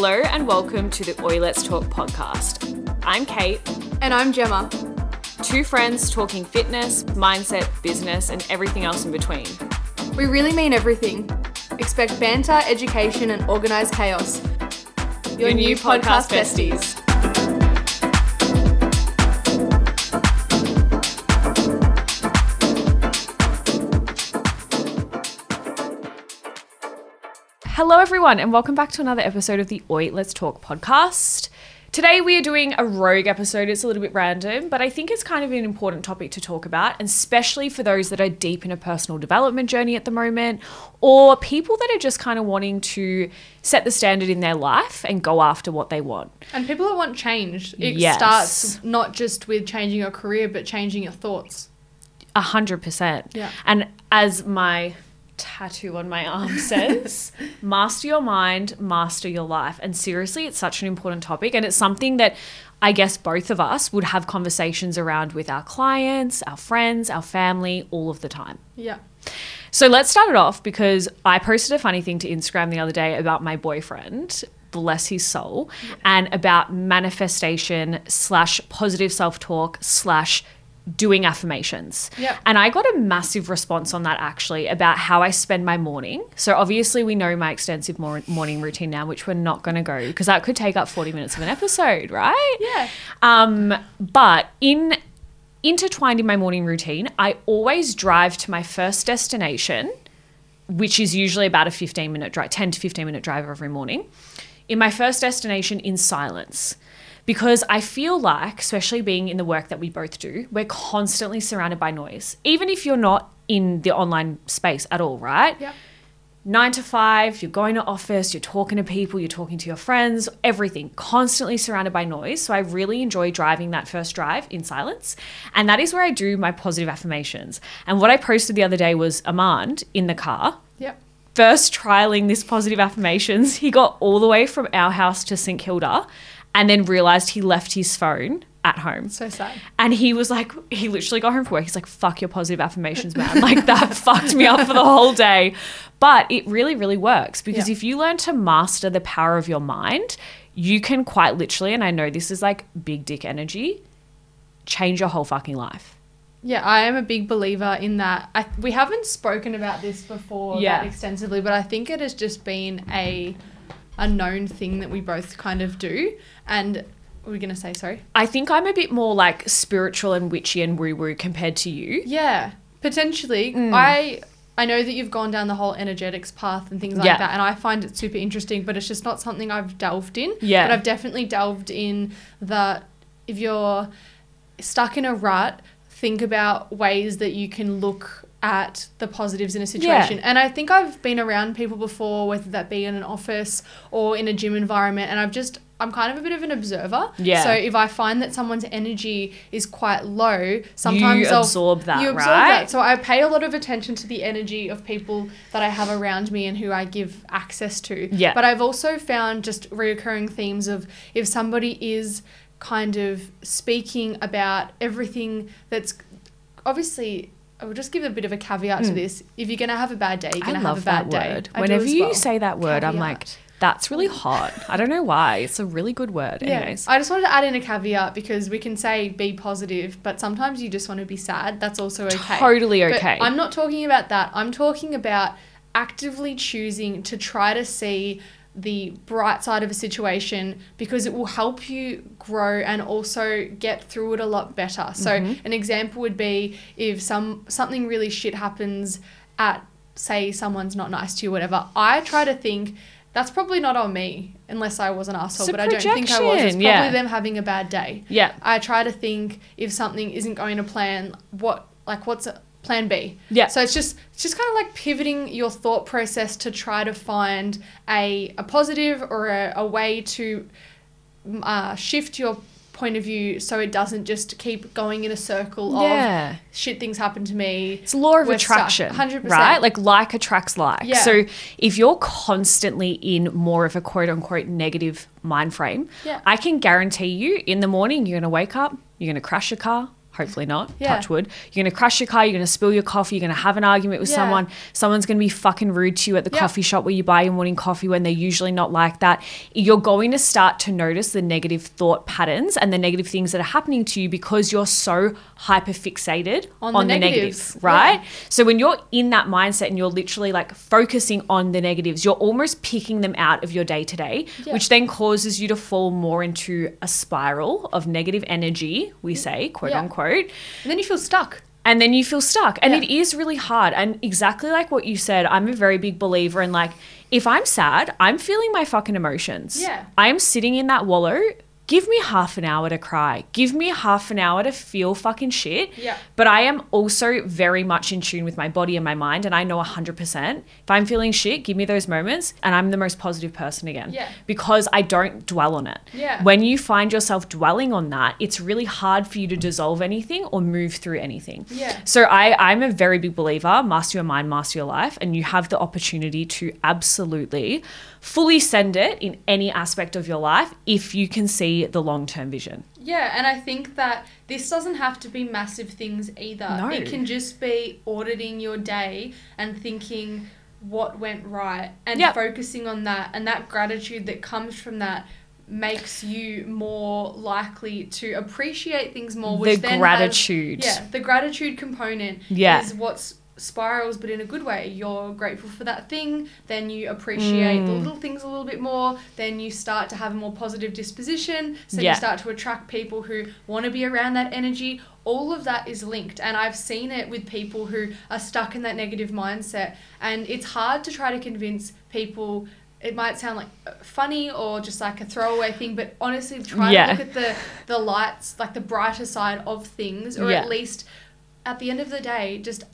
Hello and welcome to the Oi Let's Talk podcast. I'm Kate, And I'm Gemma. two friends talking fitness, mindset, business, and everything else in between. We really mean everything. Expect banter, education, and organised chaos. Your new podcast besties. Hello, everyone, and welcome back to another episode of the Oi Let's Talk podcast. Today, we are doing a rogue episode. It's a little bit random, but I think it's kind of an important topic to talk about, and especially for those that are deep in a personal development journey at the moment, or people that are just kind of wanting to set the standard in their life and go after what they want. And people that want change, it Yes. starts not just with changing your career, but changing your thoughts. A hundred percent. Yeah. And as my tattoo on my arm says, master your mind, master your life. And seriously, it's such an important topic. And it's something that I guess both of us would have conversations around with our clients, our friends, our family all of the time. Yeah. So let's start it off because I posted a funny thing to Instagram the other day about my boyfriend, bless his soul, and about manifestation slash positive self talk slash doing affirmations. Yep. And I got a massive response on that actually about how I spend my morning. So obviously we know my extensive mor- morning routine now, which we're not going to go because that could take up 40 minutes of an episode, right? Yeah. Um, but in intertwined in my morning routine, I always drive to my first destination, which is usually about a 15 minute drive, 10 to 15 minute drive every morning, in my first destination in silence. Because I feel like, especially being in the work that we both do, we're constantly surrounded by noise. Even if you're not in the online space at all, right? Yep. nine to five, you're going to office, you're talking to people, you're talking to your friends, everything, constantly surrounded by noise. So I really enjoy driving that first drive in silence. And that is where I do my positive affirmations. And what I posted the other day was Amand in the car. Yep. First trialing this positive affirmations, he got all the way from our house to St Kilda and then realized he left his phone at home. So sad. And he was like, he literally got home from work. He's like, fuck your positive affirmations, man. Like, that fucked me up for the whole day. But it really, really works because Yeah. if you learn to master the power of your mind, you can quite literally, and I know this is like big dick energy, change your whole fucking life. Yeah, I am a big believer in that. I, we haven't spoken about this before Yeah. that extensively, but I think it has just been a a known thing that we both kind of do. And what were we gonna say? Sorry. I think I'm a bit more like spiritual and witchy and woo woo compared to you. Yeah, potentially. Mm. I I know that you've gone down the whole energetics path and things like Yeah. that, and I find it super interesting. But it's just not something I've delved in. Yeah. But I've definitely delved in that if you're stuck in a rut, think about ways that you can look at the positives in a situation. And I think I've been around people before, whether that be in an office or in a gym environment, and I've just I'm kind of a bit of an observer. Yeah. So if I find that someone's energy is quite low, sometimes you I'll absorb that, you absorb right? that. So I pay a lot of attention to the energy of people that I have around me and who I give access to. Yeah. But I've also found just reoccurring themes of if somebody is kind of speaking about everything that's obviously I will just give a bit of a caveat to this. If you're gonna have a bad day, you're Mm. Gonna have a bad that day. word. I do Whenever as you well. say that word, I'm like, Caveat. that's really hot. I don't know why. It's a really good word. Anyways. I just wanted to add in a caveat because we can say be positive, but sometimes you just want to be sad. That's also okay. Totally But okay. I'm not talking about that. I'm talking about actively choosing to try to see the bright side of a situation because it will help you grow and also get through it a lot better. So Mm-hmm. an example would be if some something really shit happens at say someone's not nice to you whatever. I try to think that's probably not on me unless I was an asshole, but I don't think I was. It's projection, probably yeah. them having a bad day. yeah. I try to think if something isn't going to plan, what like what's plan B? Yeah. So it's just it's just kind of like pivoting your thought process to try to find a a positive or a, a way to uh, shift your point of view so it doesn't just keep going in a circle Yeah. of shit things happen to me. It's law of We're stuck. attraction, 100%. right? Like like attracts like. Yeah. So if you're constantly in more of a quote unquote negative mind frame, Yeah. I can guarantee you in the morning you're going to wake up, you're going to crash your car, Hopefully not. Yeah. Touch wood. You're going to crash your car. You're going to spill your coffee. You're going to have an argument with Yeah. someone. Someone's going to be fucking rude to you at the Yeah. coffee shop where you buy your morning coffee when they're usually not like that. You're going to start to notice the negative thought patterns and the negative things that are happening to you because you're so hyper fixated On on, the the, negatives. negatives, right? So when you're in that mindset and you're literally like focusing on the negatives, you're almost picking them out of your day to day, which then causes you to fall more into a spiral of negative energy, we say, quote Yeah. Unquote. And then you feel stuck. And then you feel stuck. And Yeah. it is really hard. And exactly like what you said, I'm a very big believer in like, if I'm sad, I'm feeling my fucking emotions. Yeah. I'm sitting in that wallow. Give me half an hour to cry. Give me half an hour to feel fucking shit. Yeah. But I am also very much in tune with my body and my mind. And I know 100% if I'm feeling shit, give me those moments and I'm the most positive person again. Yeah. Because I don't dwell on it. Yeah. When you find yourself dwelling on that, it's really hard for you to dissolve anything or move through anything. Yeah. So I, I'm a very big believer, master your mind, master your life, and you have the opportunity to absolutely fully send it in any aspect of your life if you can see the long-term vision. Yeah, and I think that this doesn't have to be massive things either. No. It can just be auditing your day and thinking what went right and Yep. focusing on that and that gratitude that comes from that makes you more likely to appreciate things more which the then has- gratitude. yeah, the gratitude component Yeah. is what's spirals but in a good way you're grateful for that thing then you appreciate the Mm. little things a little bit more then you start to have a more positive disposition so Yeah. you start to attract people who want to be around that energy all of that is linked and i've seen it with people who are stuck in that negative mindset and it's hard to try to convince people it might sound like uh, funny or just like a throwaway thing but honestly try Yeah. to look at the the lights like the brighter side of things or Yeah. at least at the end of the day just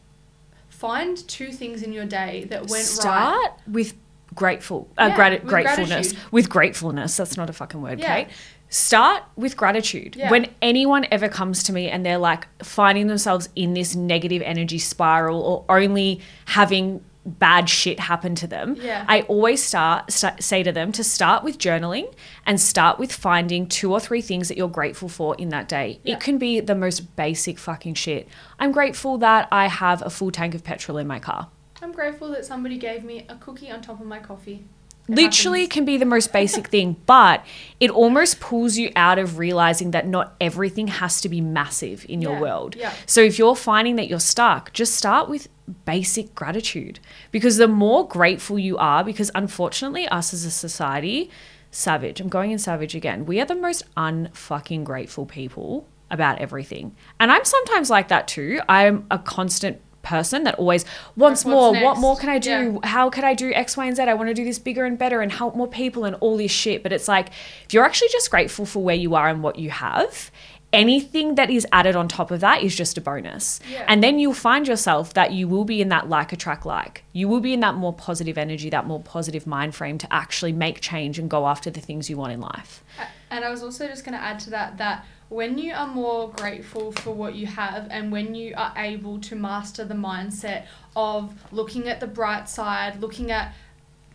find two things in your day that went right Start with grateful, uh, Yeah, grati- with gratefulness. gratitude. With gratefulness. That's not a fucking word, Yeah. Kate. Start with gratitude. Yeah. When anyone ever comes to me and they're like finding themselves in this negative energy spiral or only having bad shit happen to them, Yeah. I always start, sta say to them to start with journaling and start with finding two or three things that you're grateful for in that day. Yeah. It can be the most basic fucking shit. I'm grateful that I have a full tank of petrol in my car. i'm grateful that somebody gave me a cookie on top of my coffee It literally happens. can be the most basic thing, but it almost pulls you out of realizing that not everything has to be massive in your Yeah, world. yeah. So if you're finding that you're stuck, just start with basic gratitude because the more grateful you are, because unfortunately, us as a society, savage, I'm going in savage again, we are the most unfucking grateful people about everything. And I'm sometimes like that too. I'm a constant person that always wants more. What more can I do? Yeah. how could I do X, Y, and Z? I want to do this bigger and better and help more people and all this shit. But it's like, if you're actually just grateful for where you are and what you have, anything that is added on top of that is just a bonus. Yeah. And then you'll find yourself that you will be in that like attract like. You will be in that more positive energy, that more positive mind frame to actually make change and go after the things you want in life. And I was also just going to add to that that when you are more grateful for what you have and when you are able to master the mindset of looking at the bright side, looking at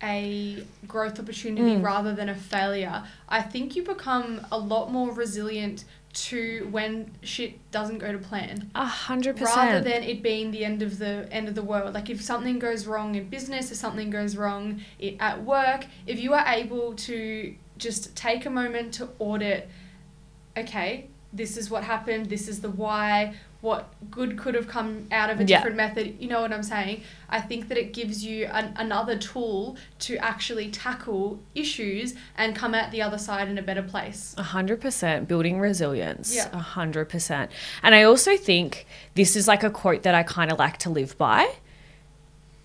a growth opportunity Mm. rather than a failure, I think you become a lot more resilient to when shit doesn't go to plan A hundred percent. rather than it being the end of the end of the world like if something goes wrong in business if something goes wrong at work if you are able to just take a moment to audit okay this is what happened this is the why what good could have come out of a Yeah. different method you know what i'm saying i think that it gives you an, another tool to actually tackle issues and come out the other side in a better place A hundred percent building resilience. Yeah. A hundred percent. And I also think this is like a quote that I kind of like to live by.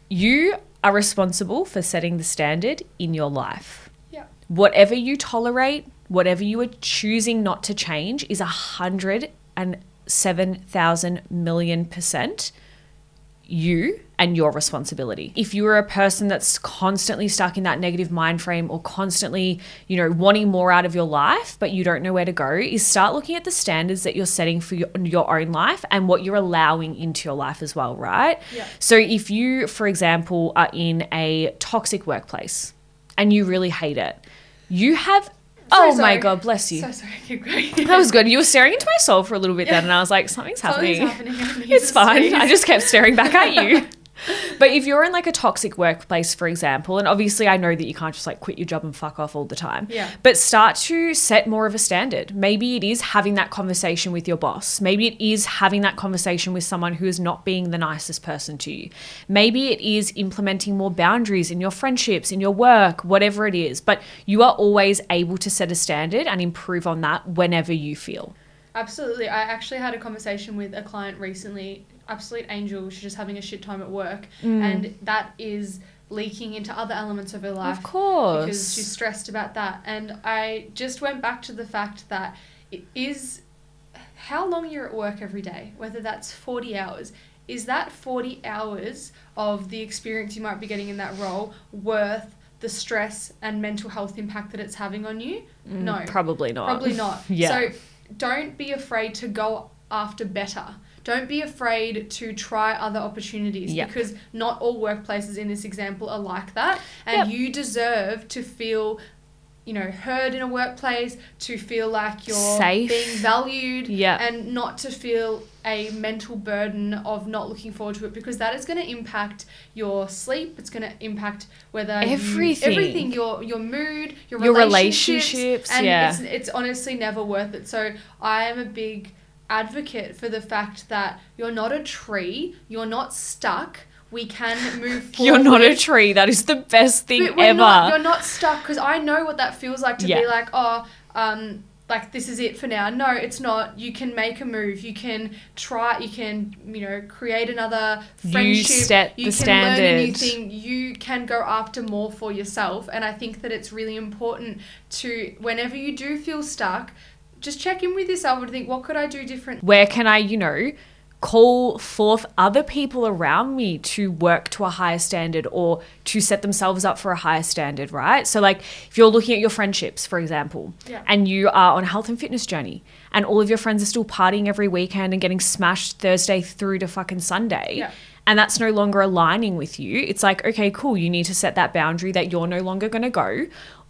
You are responsible for setting the standard in your life. yeah Whatever you tolerate, whatever you are choosing not to change is a hundred and seven thousand million percent you and your responsibility. If you are a person that's constantly stuck in that negative mind frame or constantly, you know, wanting more out of your life, but you don't know where to go, is start looking at the standards that you're setting for your, your own life and what you're allowing into your life as well, right? Yeah. So if you, for example, are in a toxic workplace and you really hate it, you have oh my sorry. god, bless you. So sorry. Keep going. that was good. You were staring into my soul for a little bit then, and I was like, something's Something's happening. happening. It's fine. sneeze. I just kept staring back at you. But if you're in like a toxic workplace, for example, and obviously I know that you can't just like quit your job and fuck off all the time. Yeah. But start to set more of a standard. Maybe it is having that conversation with your boss. Maybe it is having that conversation with someone who is not being the nicest person to you. Maybe it is implementing more boundaries in your friendships, in your work, whatever it is. But you are always able to set a standard and improve on that whenever you feel. Absolutely. I actually had a conversation with a client recently, absolute angel. She's just having a shit time at work. And that is leaking into other elements of her life. Of course. Because she's stressed about that. And I just went back to the fact that it is how long you're at work every day, whether that's 40 hours. Is that 40 hours of the experience you might be getting in that role worth the stress and mental health impact that it's having on you? no. Mm, Probably not. Probably not. Yeah. So don't be afraid to go after better. Don't be afraid to try other opportunities Yep. because not all workplaces in this example are like that. And Yep. you deserve to feel, you know, heard in a workplace, to feel like you're Safe. being valued, Yeah. and not to feel a mental burden of not looking forward to it because that is going to impact your sleep. It's going to impact whether you- Everything. everything, your your mood, your, Your relationships, relationships, and yeah. it's it's honestly never worth it. So I am a big advocate for the fact that you're not a tree, you're not stuck. We can move forward. You're not a tree. That is the best thing ever. Not, you're not stuck because I know what that feels like to Yeah. be like, oh, um, like this is it for now. No, it's not. You can make a move. You can try. You can, you know, create another You friendship. set you the can learn a new thing. You can go after more for yourself. And I think that it's really important to, whenever you do feel stuck, just check in with yourself and think, what could I do different? Where can I, you know, call forth other people around me to work to a higher standard or to set themselves up for a higher standard, right? So, like, if you're looking at your friendships, for example, Yeah. and you are on a health and fitness journey, and all of your friends are still partying every weekend and getting smashed Thursday through to fucking Sunday. Yeah. And that's no longer aligning with you. It's like, okay, cool. You need to set that boundary that you're no longer going to go.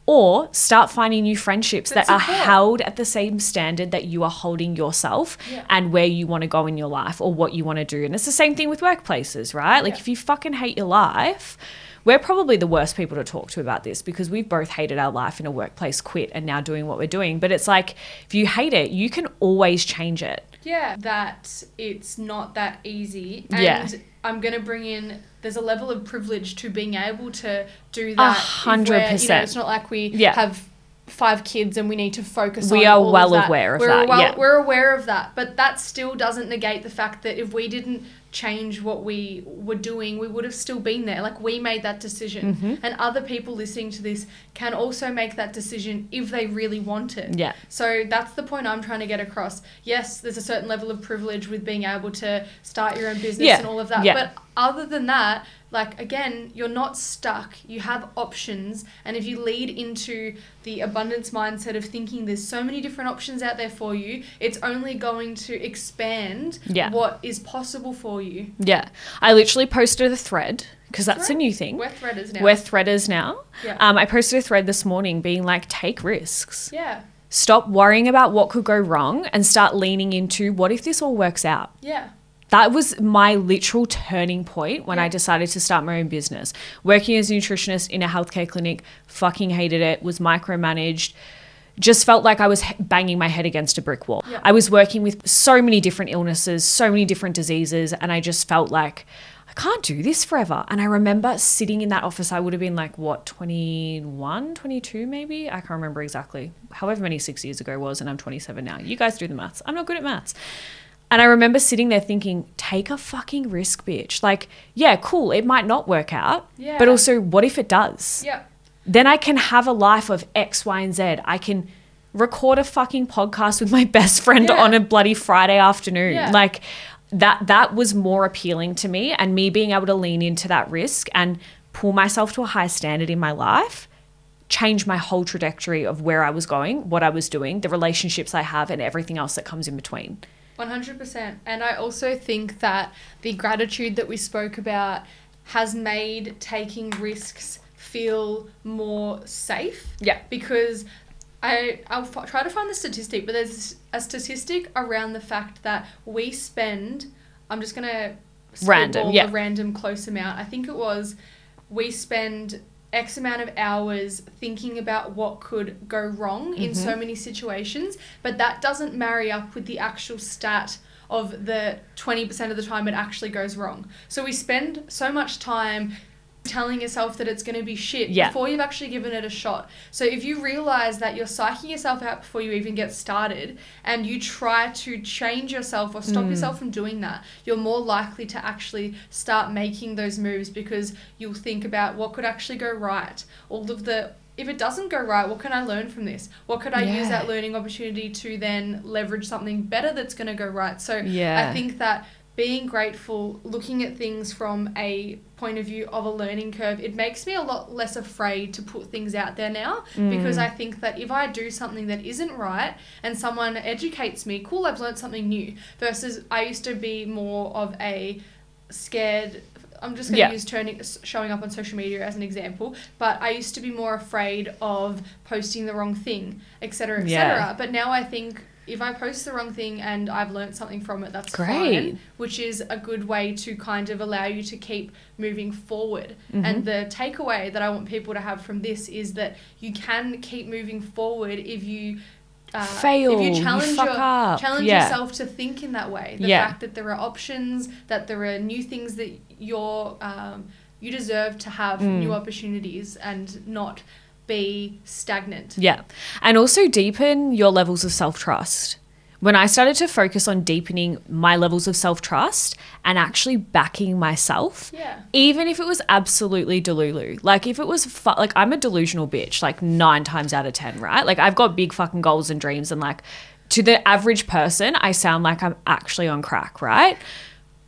Or start finding new friendships That that, are support. held at the same standard that you are holding yourself Yeah. and where you want to go in your life or what you want to do. And it's the same thing with workplaces, right? Like Yeah. if you fucking hate your life, we're probably the worst people to talk to about this because we've both hated our life in a workplace, quit, and now doing what we're doing. But it's like if you hate it, you can always change it. Yeah, that it's not that easy. And Yeah. I'm going to bring in, there's a level of privilege to being able to do that. if hundred we're- You know, percent. it's not like we Yeah. have five kids and we need to focus We on are of well that. aware of we're that, Well, yeah. We're aware of that. But that still doesn't negate the fact that if we didn't change what we were doing, we would have still been there. Like we made that decision. Mm-hmm. And other people listening to this can also make that decision if they really want it. Yeah. So that's the point I'm trying to get across. Yes, there's a certain level of privilege with being able to start your own business Yeah, and all of that. yeah. But other than that, like again, you're not stuck. You have options. And if you lead into the abundance mindset of thinking there's so many different options out there for you, it's only going to expand Yeah. what is possible for you. Yeah. I literally posted a thread because that's a new thing. We're threaders now. We're threaders now. Yeah. Um, I posted a thread this morning being like, take risks. yeah. Stop worrying about what could go wrong and start leaning into what if this all works out. Yeah. That was my literal turning point when I decided to start my own business. Working as a nutritionist in a healthcare clinic, fucking hated it, was micromanaged, just felt like I was banging my head against a brick wall. Yeah. I was working with so many different illnesses, so many different diseases, and I just felt like I can't do this forever. And I remember sitting in that office, I would have been like, what, 21, 22 maybe? I can't remember exactly. However many six years ago it was, and I'm 27 now. You guys do the maths. I'm not good at maths. And I remember sitting there thinking, take a fucking risk, bitch. Like, yeah, cool, it might not work out. Yeah. But also, what if it does? Yeah. Then I can have a life of X, Y, and Z. I can record a fucking podcast with my best friend Yeah. on a bloody Friday afternoon. Yeah. Like that that was more appealing to me and me being able to lean into that risk and pull myself to a higher standard in my life changed my whole trajectory of where I was going, what I was doing, the relationships I have and everything else that comes in between. 100%. And I also think that the gratitude that we spoke about has made taking risks feel more safe. Yeah. Because I I'll f- try to find the statistic, but there's a statistic around the fact that we spend. I'm just gonna Random, spitball yeah. a random close amount. I think it was we spend X amount of hours thinking about what could go wrong in Mm-hmm. so many situations, but that doesn't marry up with the actual stat of the 20% of the time it actually goes wrong. So we spend so much time telling yourself that it's going to be shit Yeah. before you've actually given it a shot. So if you realize that you're psyching yourself out before you even get started and you try to change yourself or Mm. stop yourself from doing that, you're more likely to actually start making those moves because you'll think about what could actually go right. All of the if it doesn't go right, what can I learn from this? What could I use that learning opportunity to then leverage something better that's going to go right? So Yeah. I think that being grateful, looking at things from a point of view of a learning curve, it makes me a lot less afraid to put things out there now mm. because I think that if I do something that isn't right and someone educates me, cool, I've learned something new. Versus I used to be more of a scared. I'm just going to Yeah. use turning showing up on social media as an example, but I used to be more afraid of posting the wrong thing, etc., etc. Yeah. But now I think if I post the wrong thing and I've learned something from it, that's Great. fine, which is a good way to kind of allow you to keep moving forward. And the takeaway that I want people to have from this is that you can keep moving forward if you uh, Fail, if you you challenge fuck your, challenge Yeah. yourself to think in that way. The Yeah. fact that there are options, that there are new things that you're um, you deserve to have Mm. new opportunities and not be stagnant. Yeah. And also deepen your levels of self trust. When I started to focus on deepening my levels of self trust and actually backing myself, Yeah. even if it was absolutely delulu, like if it was fu- like I'm a delusional bitch, like nine times out of 10, right? Like I've got big fucking goals and dreams, and like to the average person, I sound like I'm actually on crack, right?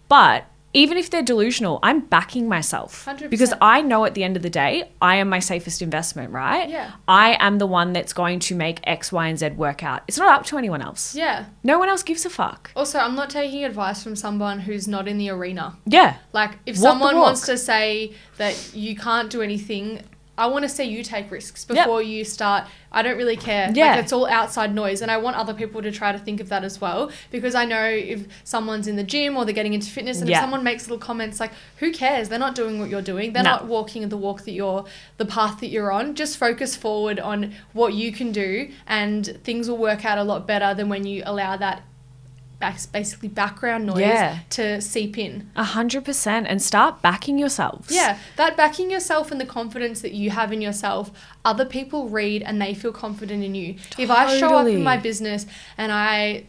But even if they're delusional, I'm backing myself 100%. because I know at the end of the day, I am my safest investment, right? Yeah. I am the one that's going to make X, Y, and Z work out. It's not up to anyone else. Yeah. No one else gives a fuck. Also, I'm not taking advice from someone who's not in the arena. Yeah. Like, if Walk someone wants to say that you can't do anything, I want to see you take risks Yep. before you start. I don't really care. Yeah. Like, it's all outside noise. And I want other people to try to think of that as well. Because I know if someone's in the gym or they're getting into fitness and Yeah. if someone makes little comments like, who cares? They're not doing what you're doing. They're No. not walking the walk that you're, the path that you're on. Just focus forward on what you can do and things will work out a lot better than when you allow that basically background noise Yeah. to seep in. A hundred percent. And start backing yourselves. Yeah, that backing yourself and the confidence that you have in yourself, other people read and they feel confident in you. If I show up in my business and I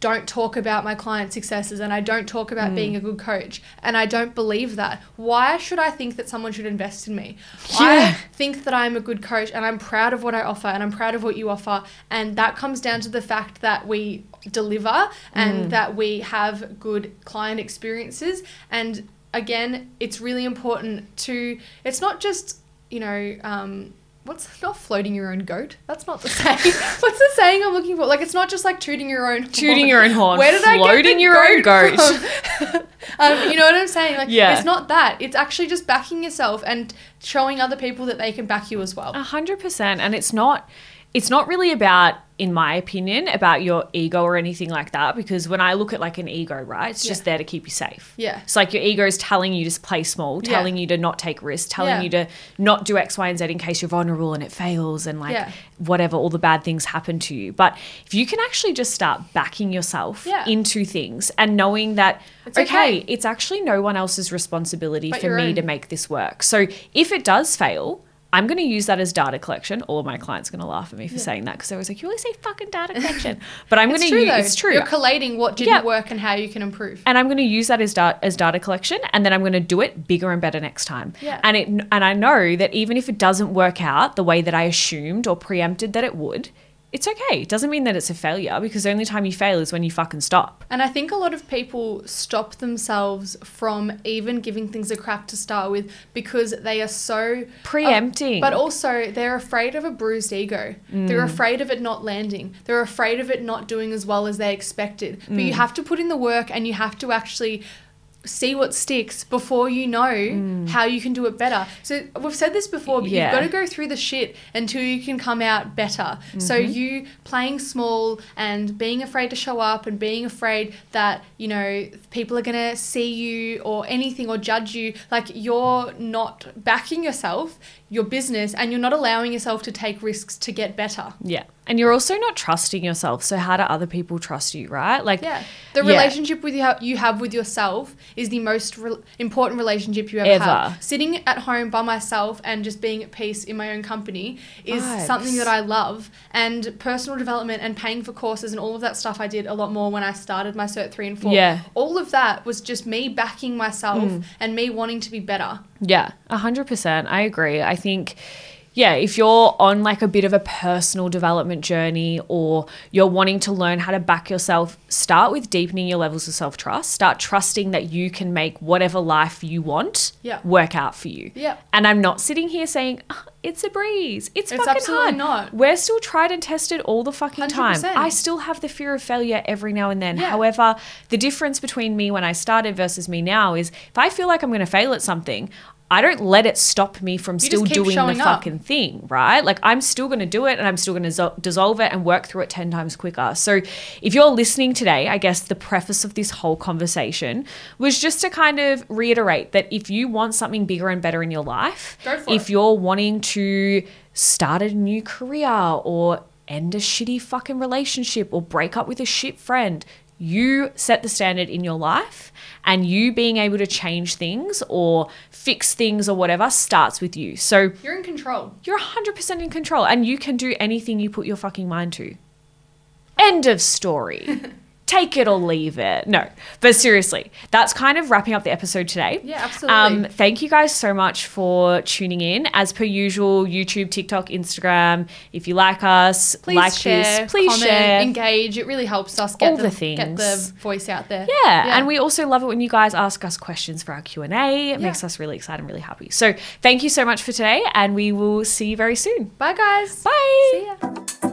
don't talk about my client successes and I don't talk about mm. being a good coach and I don't believe that, why should I think that someone should invest in me? Yeah. I think that I'm a good coach and I'm proud of what I offer and I'm proud of what you offer. And that comes down to the fact that we deliver and Mm. that we have good client experiences. And again, it's really important to, it's not just, you know, um, What's not floating your own goat? That's not the saying. What's the saying I'm looking for? Like it's not just like tooting your own horn. Tooting your own horn. Where did I get Floating the your own goat. um, you know what I'm saying? Like, Yeah. it's not that. It's actually just backing yourself and showing other people that they can back you as well. A hundred percent. And it's not it's not really about, in my opinion, about your ego or anything like that. Because when I look at like an ego, right, it's just Yeah. there to keep you safe. Yeah. It's like your ego is telling you to play small, Yeah. telling you to not take risks, telling Yeah. you to not do X, Y, and Z in case you're vulnerable and it fails and like Yeah. whatever, all the bad things happen to you. But if you can actually just start backing yourself Yeah. into things and knowing that, It's okay, okay. it's actually no one else's responsibility But for me own. to make this work. So if it does fail, I'm going to use that as data collection. All of my clients are going to laugh at me for saying that because they're always like, "You always say fucking data collection," but I'm going to use though. it's true, You're collating what didn't Yeah. work and how you can improve. and I'm going to use that as data as data collection, and then I'm going to do it bigger and better next time. Yeah. And it and I know that even if it doesn't work out the way that I assumed or preempted that it would, it's okay. It doesn't mean that it's a failure because the only time you fail is when you fucking stop. And I think a lot of people stop themselves from even giving things a crack to start with because they are so Preempting. but also, they're afraid of a bruised ego. Mm. They're afraid of it not landing. They're afraid of it not doing as well as they expected. But Mm. you have to put in the work and you have to actually see what sticks before you know how you can do it better. So we've said this before, but Mm. Yeah. you've got to go through the shit until you can come out better. So Mm-hmm. you playing small and being afraid to show up and being afraid that, you know, people are going to see you or anything or judge you, like you're not backing yourself, your business, and you're not allowing yourself to take risks to get better. Yeah. And you're also not trusting yourself. So how do other people trust you, right? Like Yeah. The Yeah. relationship with you, you have with yourself is the most re- important relationship you ever, Ever. have. Sitting at home by myself and just being at peace in my own company is Vibes. something that I love. And personal development and paying for courses and all of that stuff I did a lot more when I started my Cert 3 and 4. Yeah. Mm. All of that was just me backing myself and me wanting to be better. Yeah, a hundred percent. I agree. I think, yeah, if you're on like a bit of a personal development journey or you're wanting to learn how to back yourself, start with deepening your levels of self trust. Start trusting that you can make whatever life you want Yeah. work out for you. Yeah. And I'm not sitting here saying, "Ah, it's a breeze. It's, It's fucking hard. not. We're still tried and tested all the fucking time. 100%. I still have the fear of failure every now and then. Yeah. However, the difference between me when I started versus me now is if I feel like I'm going to fail at something, I don't let it stop me from just still doing the showing up. fucking thing, right? Like I'm still going to do it and I'm still going to dissolve it and work through it 10 times quicker. So if you're listening today, I guess the preface of this whole conversation was just to kind of reiterate that if you want something bigger and better in your life, if it. you're wanting to start a new career or end a shitty fucking relationship or break up with a shit friend, you set the standard in your life and you being able to change things or fix things or whatever starts with you. So You're in control. you're 100% in control and you can do anything you put your fucking mind to. End of story. Take it or leave it. No, but seriously, that's kind of wrapping up the episode today. Yeah, absolutely. Um, thank you guys so much for tuning in. As per usual, YouTube, TikTok, Instagram. If you like us, Please like share, this, please comment, share. engage. It really helps us get All the get the voice out there. Yeah, and we also love it when you guys ask us questions for our Q and A. It Yeah. makes us really excited and really happy. So, thank you so much for today, and we will see you very soon. Bye guys. Bye. See ya.